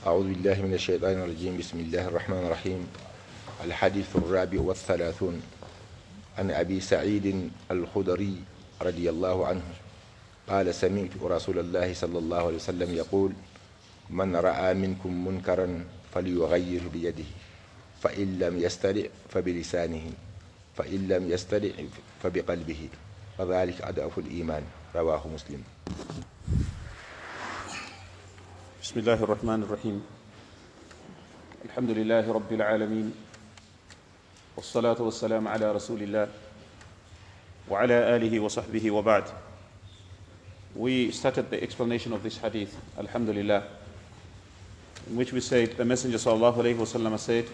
أعوذ بالله من الشيطان الرجيم. بسم الله الرحمن الرحيم. الحديث الرابع والثلاثون. عن أبي سعيد الخدري رضي الله عنه قال سمعت رسول الله صلى الله عليه وسلم يقول من رأى منكم منكرا فليغير بيده فإن لم يستطع فبلسانه فإن لم يستطع فبقلبه. فذلك أضعف الإيمان. رواه مسلم. بسم الله الرحمن الرحيم الحمد لله رب العالمين والصلاة والسلام على رسول الله وعلى آله وصحبه وبعد We started the explanation of this hadith, Alhamdulillah, in which we said, the Messenger sallallahu alayhi wasallam said,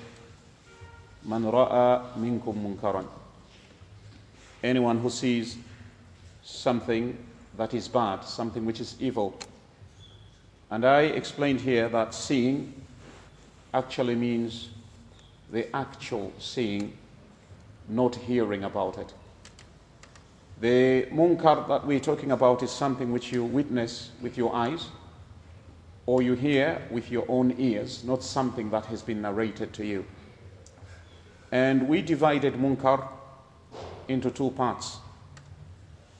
Man ra'a minkum munkaran. Anyone who sees something that is bad, something which is evil. And I explained here that seeing actually means the actual seeing, not hearing about it. The munkar that we're talking about is something which you witness with your eyes or you hear with your own ears, not something that has been narrated to you. And we divided munkar into two parts.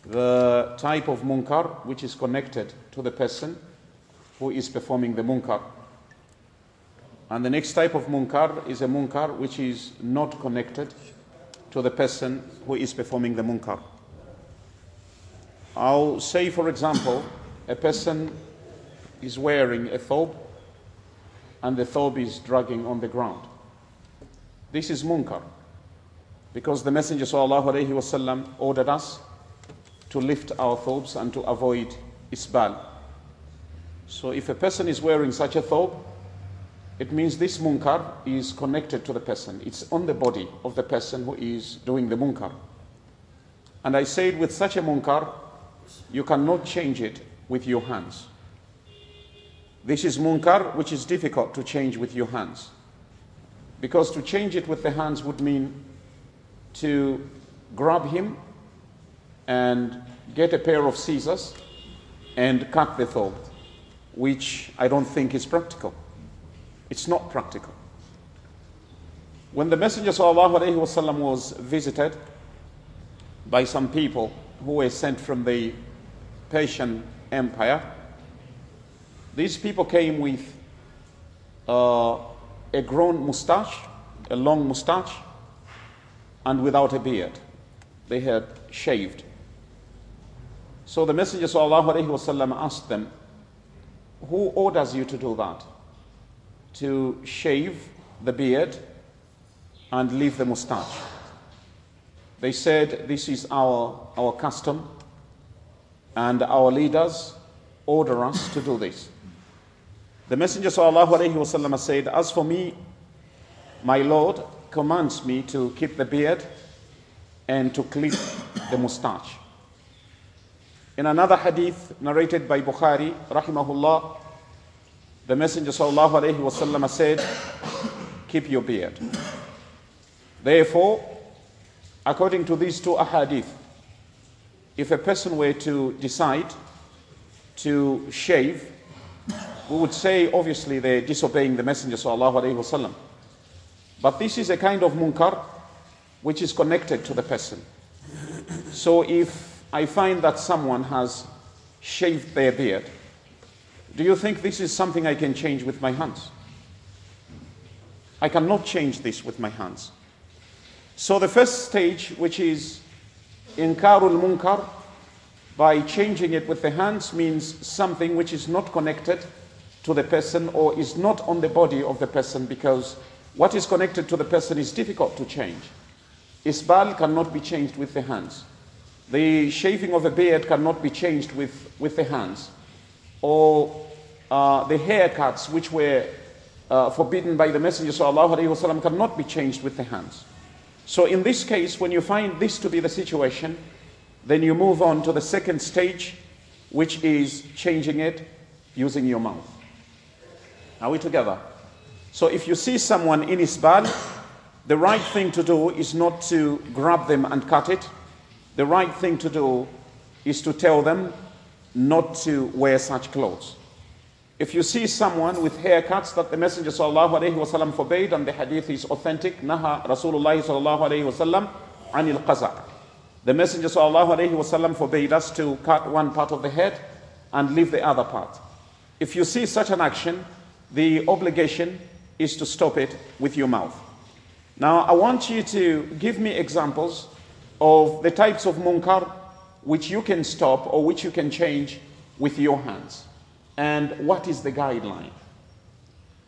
The type of munkar which is connected to the person who is performing the munkar. And the next type of munkar is a munkar which is not connected to the person who is performing the munkar. I'll say, for example, a person is wearing a thobe and the thobe is dragging on the ground. This is munkar because the Messenger wasallam ordered us to lift our thobes and to avoid isbal. So if a person is wearing such a thobe, it means this munkar is connected to the person. It's on the body of the person who is doing the munkar. And I said with such a munkar, you cannot change it with your hands. This is munkar which is difficult to change with your hands. Because to change it with the hands would mean to grab him and get a pair of scissors and cut the thobe, which I don't think is practical. It's not practical. When the Messenger ﷺ was visited by some people who were sent from the Persian Empire, these people came with uh, a grown mustache, a long mustache, and without a beard. They had shaved. So the Messenger ﷺ asked them, Who orders you to do that? To shave the beard and leave the mustache. They said, This is our, our custom, and our leaders order us to do this. The Messenger ﷺ said, As for me, my Lord commands me to keep the beard and to clip the mustache. In another hadith narrated by Bukhari, rahimahullah, the Messenger ﷺ said, Keep your beard. Therefore, according to these two ahadith, if a person were to decide to shave, we would say obviously they're disobeying the Messenger ﷺ. But this is a kind of munkar which is connected to the person. So if I find that someone has shaved their beard, do you think this is something I can change with my hands? I cannot change this with my hands. So the first stage, which is inkarul munkar, by changing it with the hands, means something which is not connected to the person or is not on the body of the person because what is connected to the person is difficult to change. Isbal cannot be changed with the hands. The shaving of a beard cannot be changed with, with the hands. Or uh, the haircuts, which were uh, forbidden by the Messenger وسلم, cannot be changed with the hands. So, in this case, when you find this to be the situation, then you move on to the second stage, which is changing it using your mouth. Are we together? So, if you see someone in isbal, the right thing to do is not to grab them and cut it the right thing to do is to tell them not to wear such clothes. If you see someone with haircuts that the Messenger wasallam forbade, and the hadith is authentic, naha Rasulullah wasallam anil qaza. The Messenger wasallam forbade us to cut one part of the head and leave the other part. If you see such an action, the obligation is to stop it with your mouth. Now, I want you to give me examples of the types of munkar which you can stop or which you can change with your hands. And what is the guideline?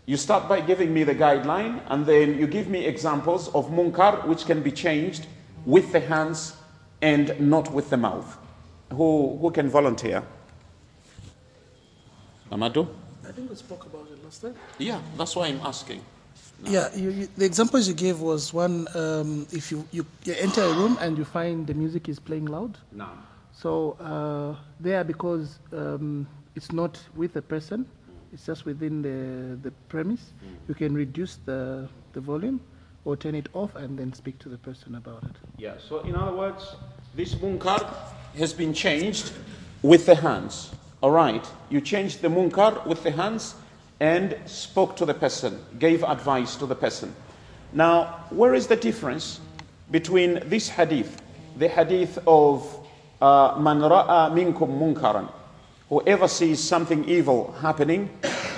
You start by giving me the guideline, and then you give me examples of munkar which can be changed with the hands and not with the mouth. Who, who can volunteer? Amadou? I think we spoke about it last time. Yeah, that's why I'm asking. Yeah, you, you, the examples you gave was one um, if you, you, you enter a room and you find the music is playing loud. No. So uh, there, because um, it's not with a person, it's just within the, the premise, you can reduce the, the volume or turn it off and then speak to the person about it. Yeah, so in other words, this munkar has been changed with the hands. All right, you change the munkar with the hands and spoke to the person, gave advice to the person. Now, where is the difference between this hadith, the hadith of uh, man ra'a minkum munkaran, whoever sees something evil happening,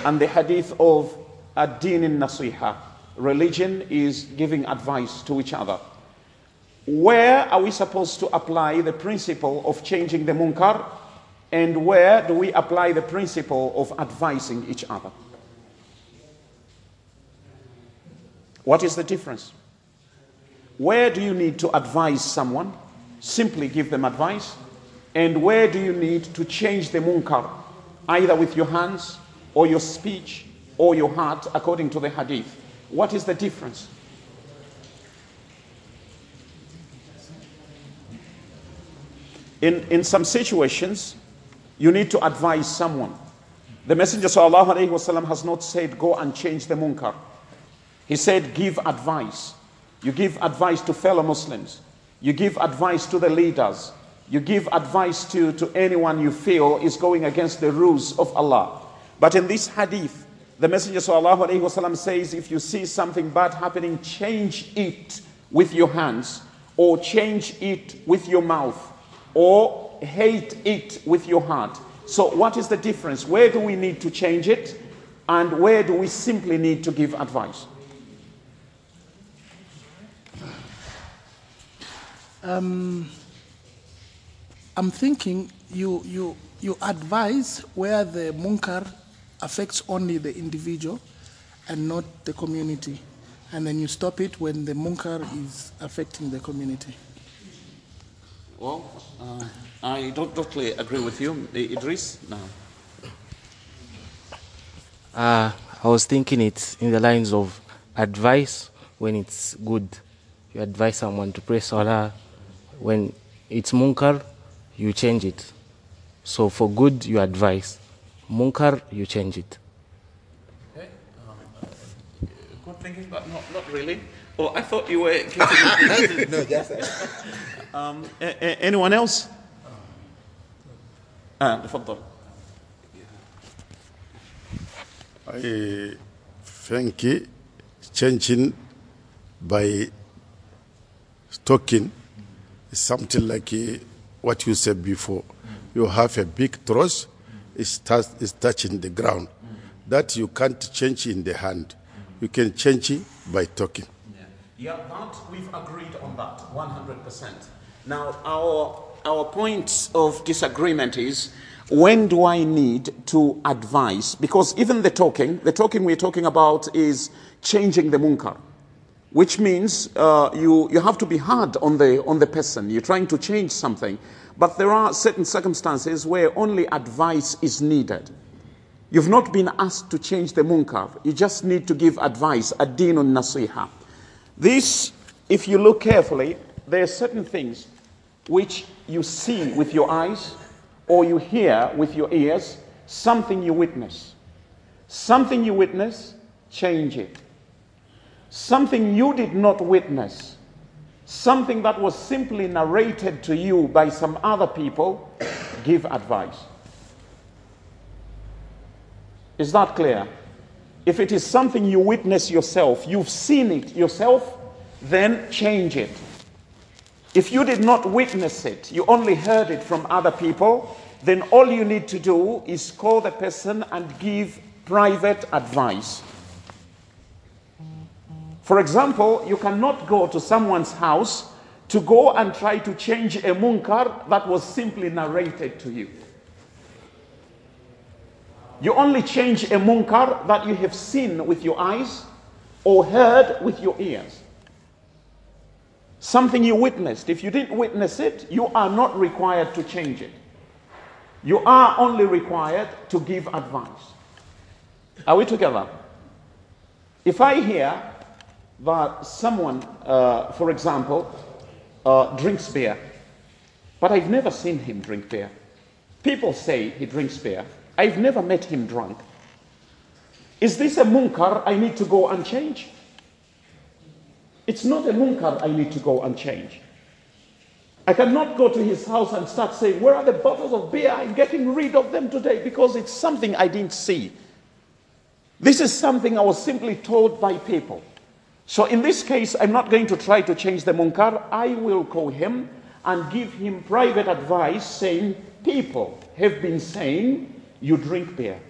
and the hadith of ad-din nasiha, religion is giving advice to each other. Where are we supposed to apply the principle of changing the munkar, and where do we apply the principle of advising each other? What is the difference? Where do you need to advise someone? Simply give them advice. And where do you need to change the munkar? Either with your hands or your speech or your heart, according to the hadith. What is the difference? In, in some situations, you need to advise someone. The Messenger ﷺ has not said, Go and change the munkar. He said, Give advice. You give advice to fellow Muslims. You give advice to the leaders. You give advice to, to anyone you feel is going against the rules of Allah. But in this hadith, the Messenger ﷺ says, If you see something bad happening, change it with your hands, or change it with your mouth, or hate it with your heart. So, what is the difference? Where do we need to change it? And where do we simply need to give advice? Um, I'm thinking you, you, you advise where the munkar affects only the individual and not the community. And then you stop it when the munkar is affecting the community. Well, uh, I don't totally agree with you. Idris? No. Uh, I was thinking it's in the lines of advice when it's good. You advise someone to pray salah When it's munkar, you change it. So for good, you advise. Munkar, you change it. Okay. Um, good thinking, but not, not really. Oh, I thought you were. no, just um, a- a- anyone else? Ah, تفضل. I think changing by talking is something like uh, what you said before. You have a big truss, it's, touch, it's touching the ground. That you can't change in the hand. You can change it by talking. Yeah, that we've agreed on that 100%. Now, our, our point of disagreement is when do I need to advise? Because even the talking, the talking we're talking about is changing the munkar, which means uh, you, you have to be hard on the, on the person. You're trying to change something. But there are certain circumstances where only advice is needed. You've not been asked to change the munkar. You just need to give advice, ad-dinun nasiha. This, if you look carefully, there are certain things which you see with your eyes or you hear with your ears, something you witness. Something you witness, change it. Something you did not witness, something that was simply narrated to you by some other people, give advice. Is that clear? If it is something you witness yourself, you've seen it yourself, then change it. If you did not witness it, you only heard it from other people, then all you need to do is call the person and give private advice. For example, you cannot go to someone's house to go and try to change a munkar that was simply narrated to you. You only change a munkar that you have seen with your eyes or heard with your ears. Something you witnessed. If you didn't witness it, you are not required to change it. You are only required to give advice. Are we together? If I hear that someone, uh, for example, uh, drinks beer, but I've never seen him drink beer. People say he drinks beer. I've never met him drunk. Is this a munkar I need to go and change? It's not a munkar I need to go and change. I cannot go to his house and start saying, Where are the bottles of beer? I'm getting rid of them today because it's something I didn't see. This is something I was simply told by people. So in this case, I'm not going to try to change the munkar. I will call him and give him private advice saying, People have been saying you drink beer.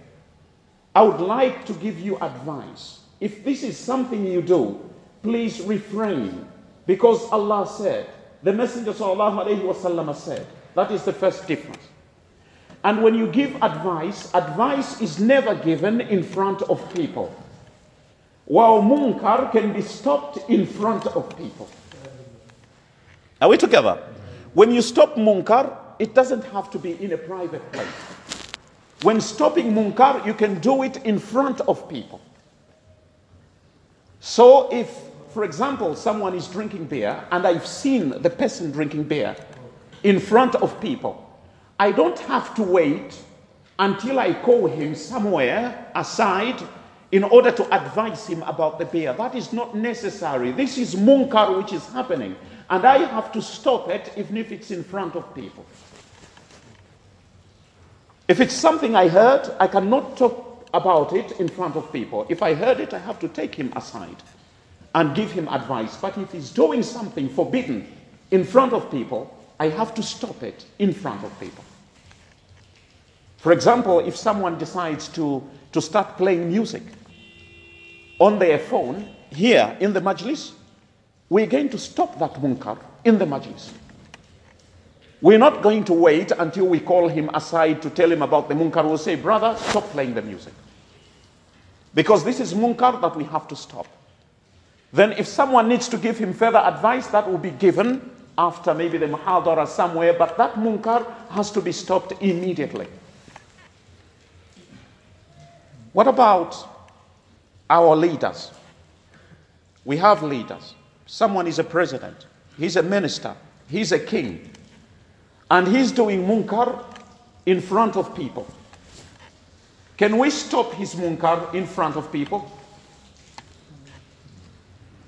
I would like to give you advice. If this is something you do, please refrain. Because Allah said, the Messenger وسلم, said, that is the first difference. And when you give advice, advice is never given in front of people. While munkar can be stopped in front of people. Are we together? When you stop munkar, it doesn't have to be in a private place. When stopping munkar, you can do it in front of people. So if, for example, someone is drinking beer and I've seen the person drinking beer in front of people, I don't have to wait until I call him somewhere aside in order to advise him about the beer. That is not necessary. This is munkar which is happening. And I have to stop it even if it's in front of people. If it's something I heard, I cannot talk about it in front of people. If I heard it, I have to take him aside and give him advice. But if he's doing something forbidden in front of people, I have to stop it in front of people. For example, if someone decides to, to start playing music on their phone here in the majlis, we're going to stop that munkar in the majlis. We're not going to wait until we call him aside to tell him about the munkar. We'll say, brother, stop playing the music. Because this is munkar that we have to stop. Then if someone needs to give him further advice, that will be given after maybe the muhadara somewhere, but that munkar has to be stopped immediately. What about our leaders? We have leaders. Someone is a president, he's a minister, he's a king, and he's doing munkar in front of people. Can we stop his munkar in front of people?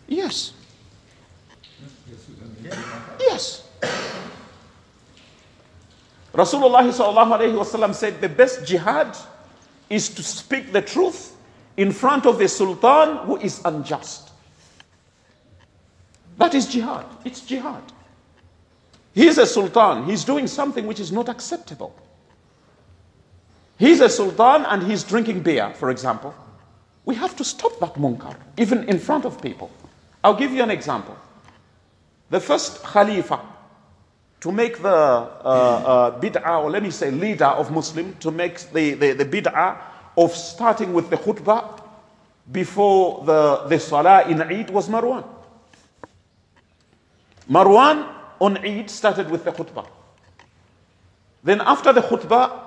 Yes. Yes. Rasulullah said the best jihad is to speak the truth in front of a sultan who is unjust. That is jihad. It's jihad. He's a sultan. He's doing something which is not acceptable. He's a sultan and he's drinking beer, for example. We have to stop that munkar, even in front of people. I'll give you an example. The first Khalifa to make the uh, uh, bid'ah, or let me say leader of Muslim, to make the, the, the bid'ah of starting with the khutbah before the, the salah in Eid was Marwan. Marwan on Eid started with the khutbah. Then after the khutbah,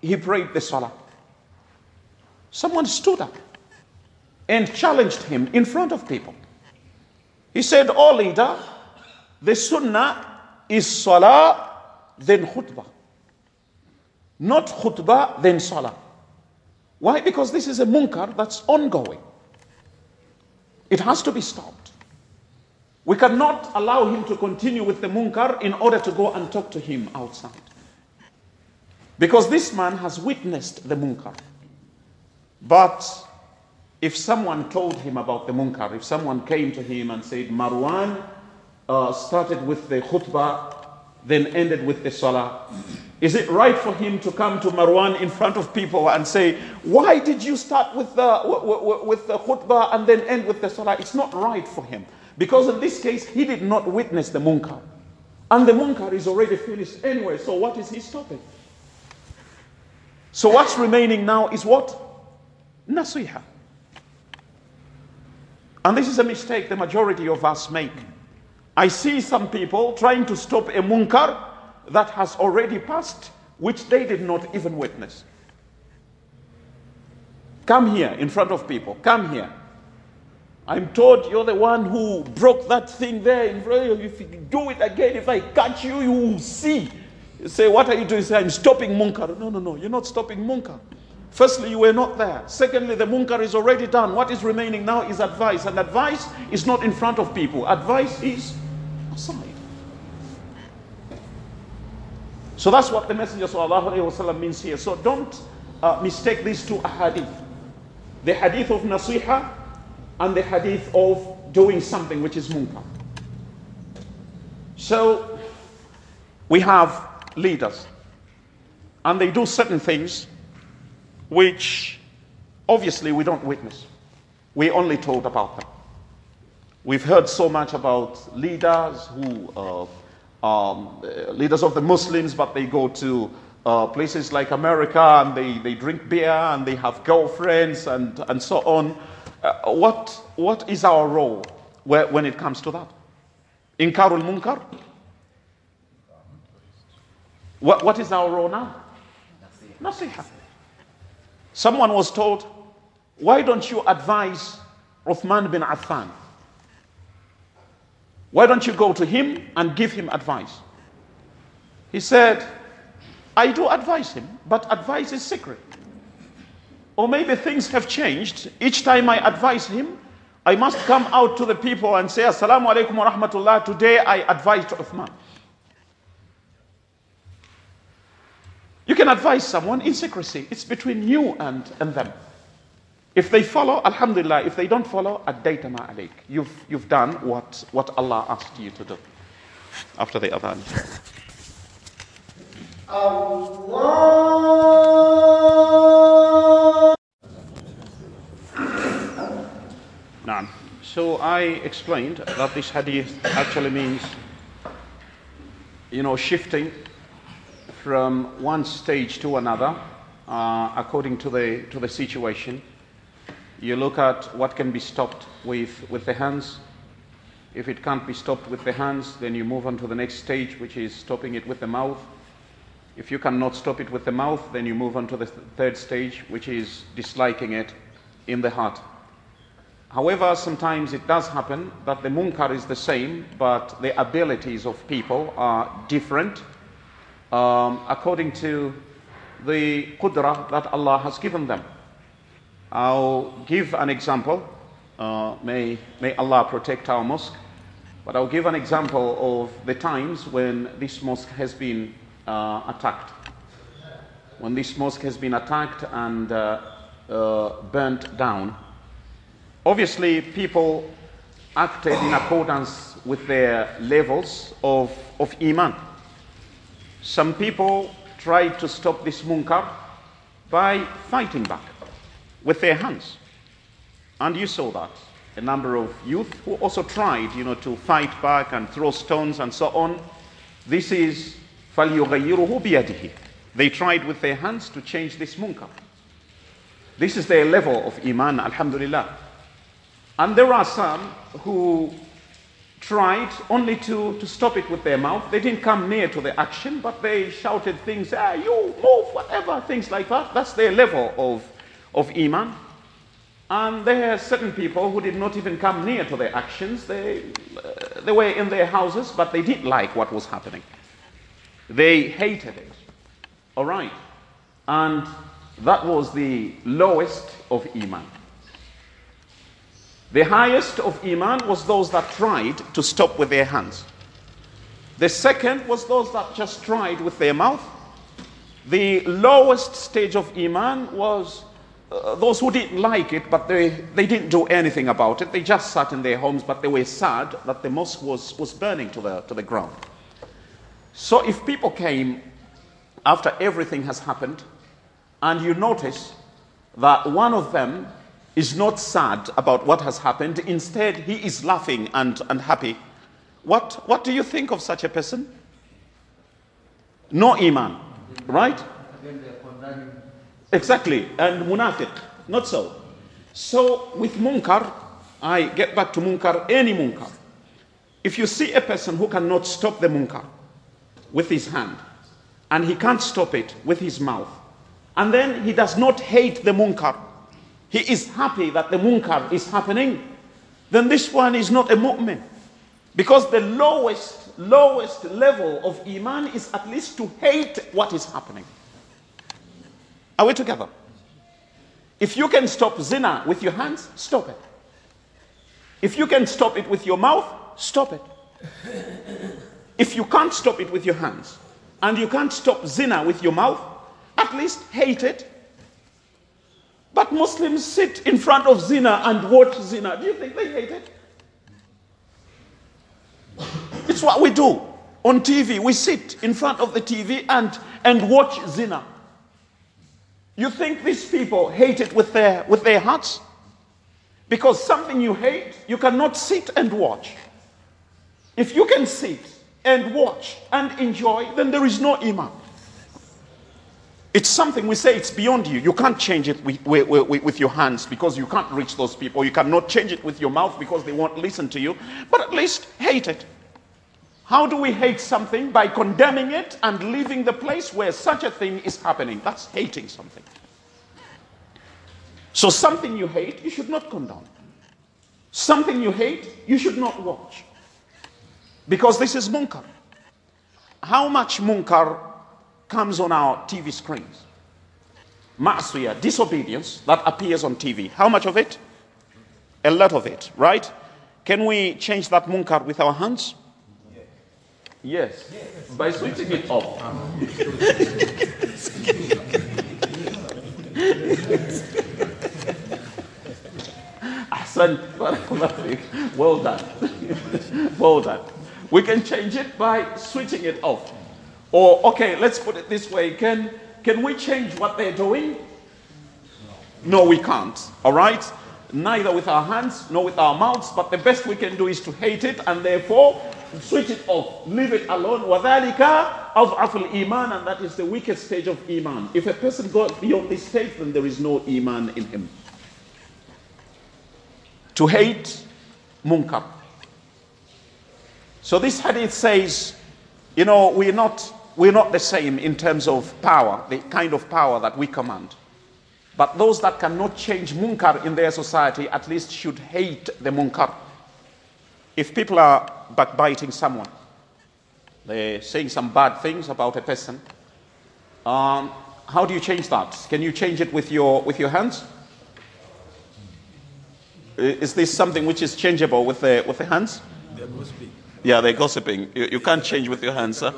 he prayed the salah. Someone stood up and challenged him in front of people. He said, Oh leader, the sunnah is salah, then khutbah. Not khutbah, then salah. Why? Because this is a munkar that's ongoing. It has to be stopped. We cannot allow him to continue with the munkar in order to go and talk to him outside. Because this man has witnessed the munkar. But if someone told him about the munkar, if someone came to him and said, Marwan uh, started with the khutbah, then ended with the salah, is it right for him to come to Marwan in front of people and say, Why did you start with the, with the khutbah and then end with the salah? It's not right for him. Because in this case, he did not witness the munkar. And the munkar is already finished anyway, so what is he stopping? So what's remaining now is what? Nasiha. And this is a mistake the majority of us make. I see some people trying to stop a munkar that has already passed, which they did not even witness. Come here in front of people. Come here. I'm told you're the one who broke that thing there. In front of you. If you do it again, if I catch you, you will see. You say, What are you doing? Say, I'm stopping munkar. No, no, no. You're not stopping munkar. Firstly, you were not there. Secondly, the munkar is already done. What is remaining now is advice. And advice is not in front of people, advice is aside. So that's what the Messenger وسلم, means here. So don't uh, mistake these two hadith the hadith of nasiha and the hadith of doing something which is munkar. So we have leaders and they do certain things which obviously we don't witness. We only told about them. We've heard so much about leaders who uh, um, leaders of the Muslims, but they go to uh, places like America and they, they drink beer and they have girlfriends and, and so on. Uh, what, what is our role where, when it comes to that? In Inkarul Munkar? What, what is our role now? Nasiha. Someone was told, Why don't you advise Uthman bin Affan? Why don't you go to him and give him advice? He said, I do advise him, but advice is secret. Or maybe things have changed. Each time I advise him, I must come out to the people and say, Assalamu alaikum wa rahmatullah. Today I advised Uthman. You can advise someone in secrecy. It's between you and, and them. If they follow, Alhamdulillah. If they don't follow, ad-daytama alayk. You've, you've done what, what Allah asked you to do. After the adhan. Naam. So I explained that this hadith actually means, you know, shifting from one stage to another uh, according to the, to the situation. You look at what can be stopped with, with the hands. If it can't be stopped with the hands, then you move on to the next stage, which is stopping it with the mouth. If you cannot stop it with the mouth, then you move on to the th- third stage, which is disliking it in the heart. However, sometimes it does happen that the munkar is the same, but the abilities of people are different um, according to the qudra that Allah has given them. I'll give an example. Uh, may, may Allah protect our mosque. But I'll give an example of the times when this mosque has been uh, attacked. When this mosque has been attacked and uh, uh burnt down, obviously people acted in accordance with their levels of, of Iman. Some people tried to stop this munkar by fighting back with their hands. And you saw that. A number of youth who also tried, you know, to fight back and throw stones and so on. This is فَلْيُغَيِّرُهُ بِيَدِهِ They tried with their hands to change this munkar. This is their level of iman, alhamdulillah. And there are some who tried only to, to stop it with their mouth. They didn't come near to the action, but they shouted things, ah, you move, whatever, things like that. That's their level of, of Iman. And there are certain people who did not even come near to their actions. They, uh, they were in their houses, but they didn't like what was happening. They hated it. All right. And that was the lowest of Iman. The highest of Iman was those that tried to stop with their hands. The second was those that just tried with their mouth. The lowest stage of Iman was uh, those who didn't like it, but they, they didn't do anything about it. They just sat in their homes, but they were sad that the mosque was, was burning to the, to the ground. So if people came after everything has happened, and you notice that one of them is not sad about what has happened, instead, he is laughing and, and happy. What, what do you think of such a person? No Iman, right? Exactly, and munafiq, not so. So with munkar, I get back to munkar, any munkar. If you see a person who cannot stop the munkar with his hand, and he can't stop it with his mouth, and then he does not hate the munkar, he is happy that the munkar is happening, then this one is not a mu'min. Because the lowest, lowest level of iman is at least to hate what is happening. Are we together? If you can stop zina with your hands, stop it. If you can stop it with your mouth, stop it. If you can't stop it with your hands, and you can't stop zina with your mouth, at least hate it. But Muslims sit in front of zina and watch zina. Do you think they hate it? It's what we do on TV. We sit in front of the TV and, and watch zina. You think these people hate it with their, with their hearts? Because something you hate, you cannot sit and watch. If you can sit and watch and enjoy, then there is no iman. It's something we say it's beyond you. You can't change it with, with, with, with, your hands because you can't reach those people. You cannot change it with your mouth because they won't listen to you. But at least hate it. How do we hate something? By condemning it and leaving the place where such a thing is happening. That's hating something. So, something you hate, you should not condone. Something you hate, you should not watch. Because this is munkar. How much munkar comes on our TV screens? Ma'asiyah, disobedience that appears on TV. How much of it? A lot of it, right? Can we change that munkar with our hands? Yes. yes. By switching it off. Ahsan, well done. well done. We can change it by switching it off. Or, okay, let's put it this way. Can, can we change what they're doing? No, we can't. All right? Neither with our hands nor with our mouths, but the best we can do is to hate it and therefore switch it off, leave it alone. وَذَلِكَ أَضْعَفُ الْإِيمَانِ And that is the weakest stage of Iman. If a person goes beyond this stage, then there is no Iman in him. To hate munkar. So this hadith says, you know, we're not, we're not the same in terms of power, the kind of power that we command. But those that cannot change munkar in their society at least should hate the munkar. If people are backbiting someone, they're saying some bad things about a person, um, how do you change that? Can you change it with your, with your hands? Is this something which is changeable with the, with the hands? They're gossiping. Yeah, they're gossiping. You, you can't change with your hands. Huh?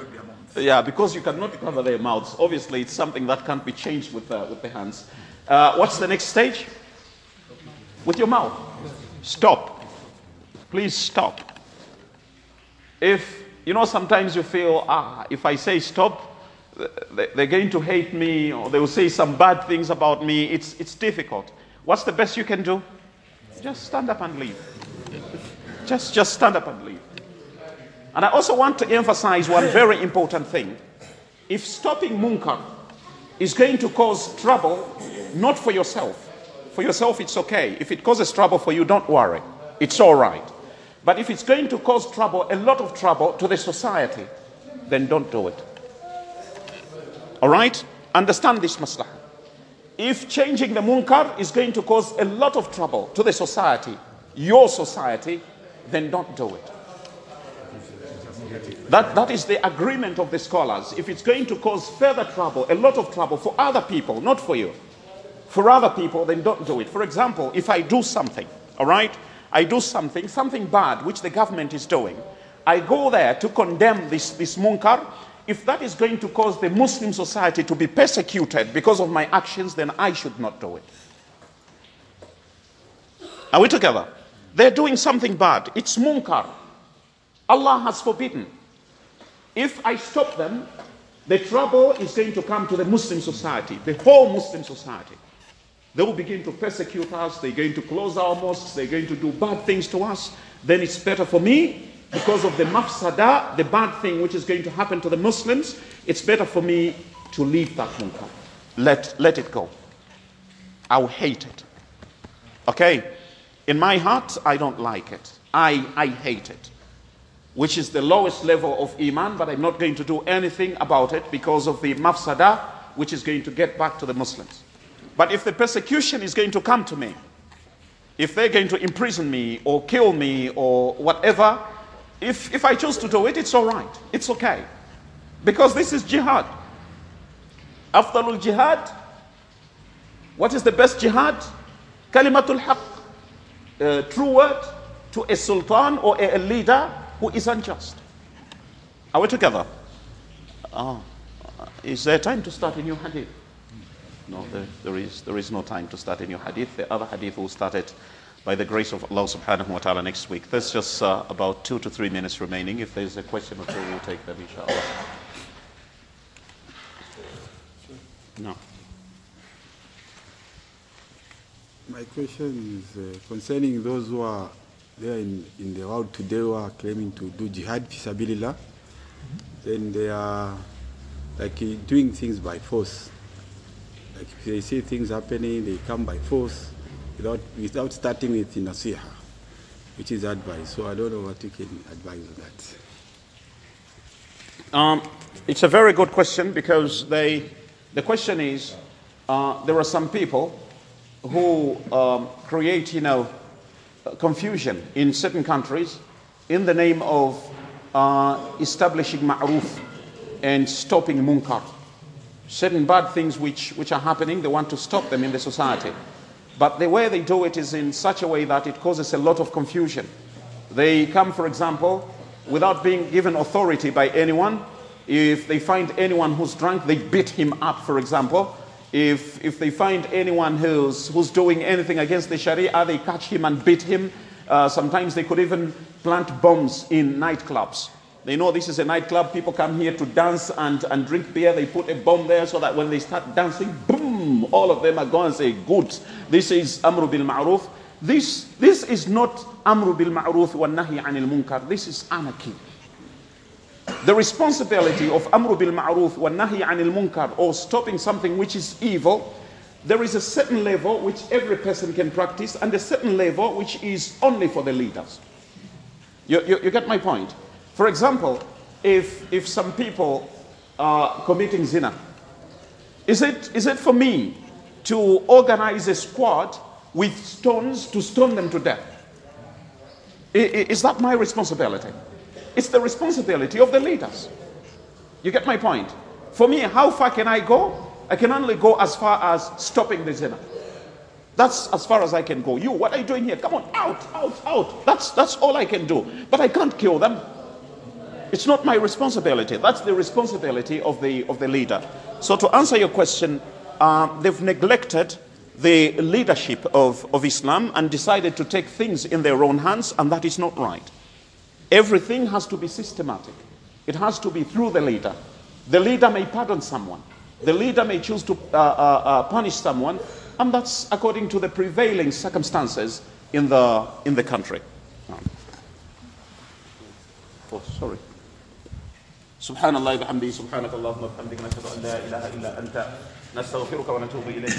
Yeah, because you cannot cover their mouths. Obviously, it's something that can't be changed with, uh, with the hands. Uh, what's the next stage? With your mouth. Stop. Please stop. If, you know, sometimes you feel, ah, if I say stop, they're going to hate me or they will say some bad things about me. It's, it's difficult. What's the best you can do? Just stand up and leave. Just, just stand up and leave. And I also want to emphasize one very important thing. If stopping munkar is going to cause trouble, not for yourself, for yourself it's okay. If it causes trouble for you, don't worry. It's all right. But if it's going to cause trouble, a lot of trouble to the society, then don't do it. All right? Understand this maslaha. If changing the munkar is going to cause a lot of trouble to the society, your society, then don't do it. That, that is the agreement of the scholars. If it's going to cause further trouble, a lot of trouble for other people, not for you, for other people, then don't do it. For example, if I do something, all right, I do something, something bad, which the government is doing, I go there to condemn this, this munkar. If that is going to cause the Muslim society to be persecuted because of my actions, then I should not do it. Are we together? They're doing something bad. It's munkar. Allah has forbidden. If I stop them, the trouble is going to come to the Muslim society, the whole Muslim society. They will begin to persecute us, they're going to close our mosques, they're going to do bad things to us. Then it's better for me, because of the mafsada, the bad thing which is going to happen to the Muslims, it's better for me to leave that munkar. Let, let it go. I'll hate it. Okay? In my heart, I don't like it. I, I hate it. Which is the lowest level of Iman, but I'm not going to do anything about it because of the mafsada, which is going to get back to the Muslims. But if the persecution is going to come to me, if they're going to imprison me or kill me or whatever, if, if I choose to do it, it's all right. It's okay. Because this is jihad. After all jihad, what is the best jihad? Kalimatul haq. True word to a sultan or a, a leader who is unjust. Are we together? Oh, is there time to start a new hadith? No, there, there, is, there is no time to start a new hadith. The other hadith will start it by the grace of Allah subhanahu wa ta'ala next week. There's just uh, about two to three minutes remaining. If there's a question or two, we'll take them inshallah. No. My question is uh, concerning those who are there in, in the world today who are claiming to do jihad fisabilillah. Then they are like doing things by force. Like if they see things happening, they come by force without, without starting with nasiha, which is advice. So I don't know what you can advise on that. Um, it's a very good question because they, the question is uh, there are some people who um, create, you know, confusion in certain countries in the name of uh, establishing ma'ruf and stopping munkar. Certain bad things which, which are happening, they want to stop them in the society. But the way they do it is in such a way that it causes a lot of confusion. They come, for example, without being given authority by anyone. If they find anyone who's drunk, they beat him up, for example. If, if they find anyone who's, who's doing anything against the Sharia, they catch him and beat him. Uh, sometimes they could even plant bombs in nightclubs. They know this is a nightclub, people come here to dance and, and drink beer. They put a bomb there so that when they start dancing, boom, all of them are gone to say, Good, this is Amru bil Ma'ruf. This, this is not Amru bil Ma'ruf wa Nahi anil Munkar. This is anarchy. The responsibility of Amru bil Ma'ruf wa Nahi anil Munkar or stopping something which is evil, there is a certain level which every person can practice and a certain level which is only for the leaders. You, you, you get my point? For example, if, if some people are committing zina, is it, is it for me to organize a squad with stones to stone them to death? Is that my responsibility? It's the responsibility of the leaders. You get my point? For me, how far can I go? I can only go as far as stopping the zina. That's as far as I can go. You, what are you doing here? Come on, out, out, out. That's, that's all I can do. But I can't kill them. It's not my responsibility. That's the responsibility of the, of the leader. So, to answer your question, uh, they've neglected the leadership of, of Islam and decided to take things in their own hands, and that is not right. Everything has to be systematic, it has to be through the leader. The leader may pardon someone, the leader may choose to uh, uh, uh, punish someone, and that's according to the prevailing circumstances in the, in the country. Oh, sorry. سبحان الله بحمده سبحانك اللهم وبحمدك نشهد أن لا إله إلا أنت نستغفرك ونتوب إليك.